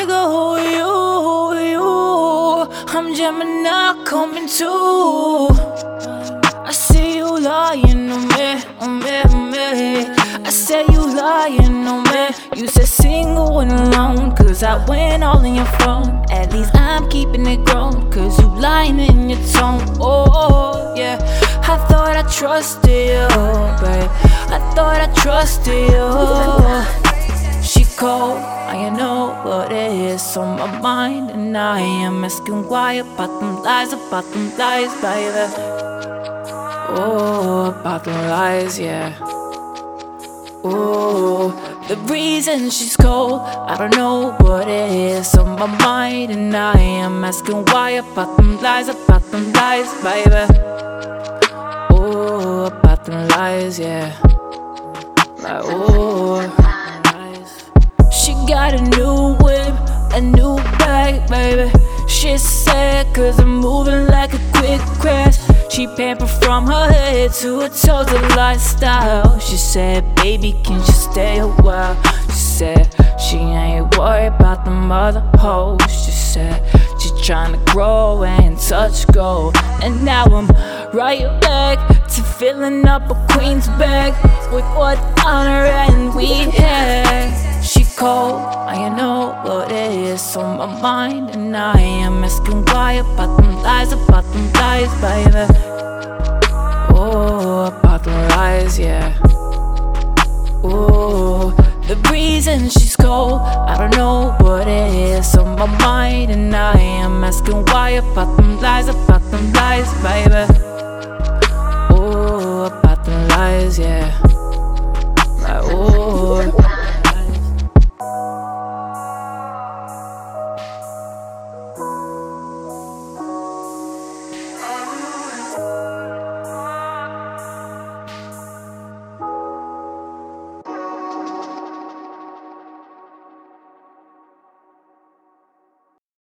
nigga, who you, who you? I'm Gemini coming too. I see you lying on me, on me, on me. I say you lying on me. You said single and alone, cause I went all in your phone. At least I'm keeping it grown, cause you lying in your tone. Oh, yeah. I thought I trusted you, babe. I thought I trusted you. Cold, I know what it is on my mind, and I am asking why about them lies, about them lies, baby. Oh, about them lies, yeah. Oh, the reason she's cold, I don't know what it is on my mind, and I am asking why about them lies, about them lies, baby. Oh, about them lies, yeah. Like, oh, got a new whip, a new bag, baby. She's sad cause I'm moving like a quick crash. She pampered from her head to her the lifestyle. She said, Baby, can you stay a while? She said, She ain't worried about the mother hoes. She said, She tryna grow and touch gold. And now I'm right back to filling up a queen's bag with what honor and we had. Cold, I know what it is on my mind, and I am asking why about them lies, about them lies, baby. Oh, about them lies, yeah. Oh, the reason she's cold, I don't know what it is on my mind, and I am asking why about them lies, about them lies, baby.